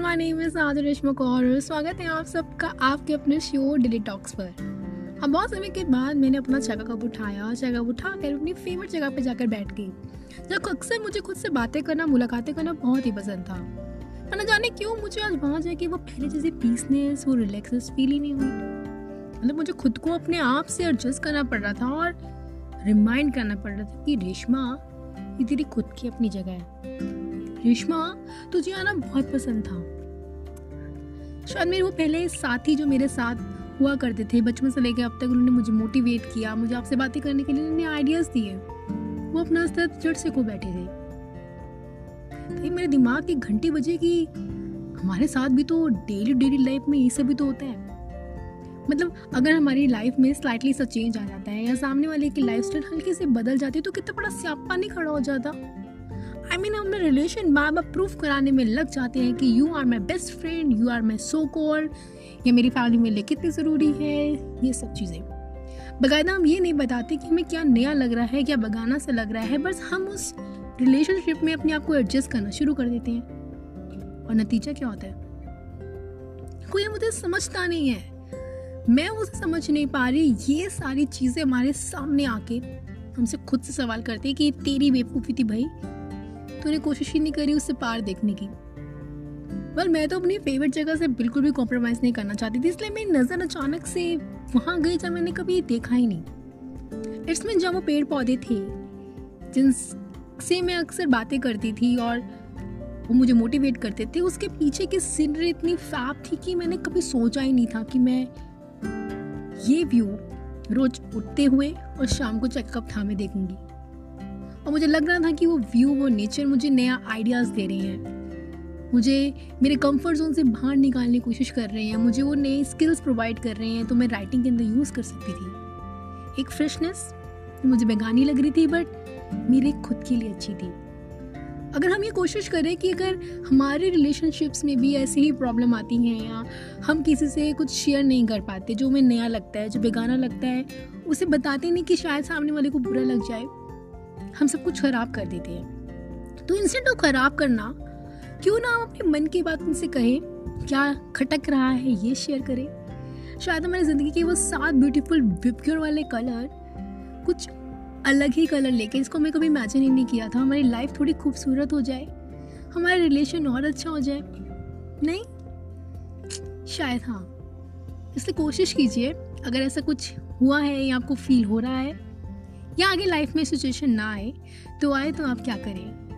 Everyone my name is आदर रेशमा कौर स्वागत है आप सबका आपके अपने शो डिली टॉक्स पर अब बहुत समय के बाद मैंने अपना कप उठाया जगह उठा कर अपनी फेवरेट जगह पे जाकर बैठ गई जब अक्सर मुझे खुद से बातें करना मुलाकातें करना बहुत ही पसंद था पर न जाने क्यों मुझे आज वहाँ जाके वो पहले जैसे पीसनेस वो रिलैक्सनेस फील ही नहीं हुई मतलब मुझे खुद को अपने आप से एडजस्ट करना पड़ रहा था और रिमाइंड करना पड़ रहा था कि रेशमा ये तेरी खुद की अपनी जगह है रेशमा, तुझे आना बहुत पसंद था। शायद मेरे वो पहले साथी जो मेरे साथ हुआ करते थे, बचपन से लेकर अब तक उन्होंने मुझे मोटिवेट किया, मुझे आपसे बातें करने के लिए उन्होंने आइडियाज़ दिए। वो अपना स्तर जड़ से को बैठे थे। तो मेरे दिमाग की घंटी बजे कि हमारे साथ भी तो डेली डेली लाइफ में ये सब भी तो होता है। मतलब अगर हमारी लाइफ में स्लाइटली सा चेंज आ जाता है या सामने वाले की लाइफ स्टाइल हल्की से बदल जाती है तो कितना बड़ा स्यापा नहीं खड़ा हो जाता? आई मीन हम रिलेशन बार बार प्रूफ कराने में लग जाते हैं कि you are my best friend you are my so call ये मेरी फैमिली में लिए कितनी ज़रूरी है, ये सब चीज़ें। बकायदा हम ये नहीं बताते कि हमें क्या नया लग रहा है, क्या बगाना सा लग रहा है, बस हम उस रिलेशनशिप में अपने आप को एडजस्ट करना शुरू कर देते हैं। और नतीजा क्या होता है? कोई मुझे समझता नहीं है। मैं उसे समझ नहीं पा रही, ये सारी चीज़ें हमारे सामने आके हमसे खुद से सवाल करते हैं कि तेरी बेवकूफ़ी थी भाई तूने कोशिश ही नहीं करी उससे पार देखने की। वेल मैं तो अपनी फेवरेट जगह से बिल्कुल भी कॉम्प्रोमाइज़ नहीं करना चाहती थी, इसलिए मेरी नज़र अचानक से वहाँ गई जब मैंने कभी देखा ही नहीं। इट्स मीन जब वो पेड़ पौधे थे, जिनसे मैं अक्सर बातें करती थी और वो मुझे मोटिवेट करते थे, उसके पीछे की सीनरी इतनी फैप थी कि मैंने कभी सोचा ही नहीं था कि मैं ये व्यू रोज उठते हुए और शाम को चेकअप था मैं देखूँगी। और मुझे लग रहा था कि वो व्यू वो नेचर मुझे नया आइडियाज़ दे रहे हैं। मुझे मेरे कंफर्ट जोन से बाहर निकालने की कोशिश कर रहे हैं। मुझे वो नए स्किल्स प्रोवाइड कर रहे हैं तो मैं राइटिंग के अंदर यूज़ कर सकती थी। एक फ्रेशनेस मुझे बेगानी लग रही थी बट मेरे खुद के लिए अच्छी थी। अगर हम ये कोशिश करें कि अगर हमारे रिलेशनशिप्स में भी ऐसी ही प्रॉब्लम आती हैं, या हम किसी से कुछ शेयर नहीं कर पाते, जो हमें नया लगता है, जो बेगाना लगता है, उसे बताते नहीं कि शायद सामने वाले को बुरा लग जाए हम सब कुछ खराब कर देते हैं। तो इंस्टेंट ऑफ़ खराब करना, क्यों ना हम अपने मन की बात उनसे कहें, क्या खटक रहा है ये शेयर करें। शायद हमारी ज़िंदगी के वो सात ब्यूटीफुल विपक्योर वाले कलर कुछ अलग ही कलर लेके इसको मैं कभी इमेजिन ही नहीं किया था। हमारी लाइफ थोड़ी खूबसूरत हो जाए, हमारा रिलेशन और अच्छा हो जाए। नहीं? शायद हाँ। इसलिए कोशिश कीजिए, अगर ऐसा कुछ हुआ है या आपको फील हो रहा है या आगे लाइफ में सिचुएशन ना आए तो आए तो आप क्या करें?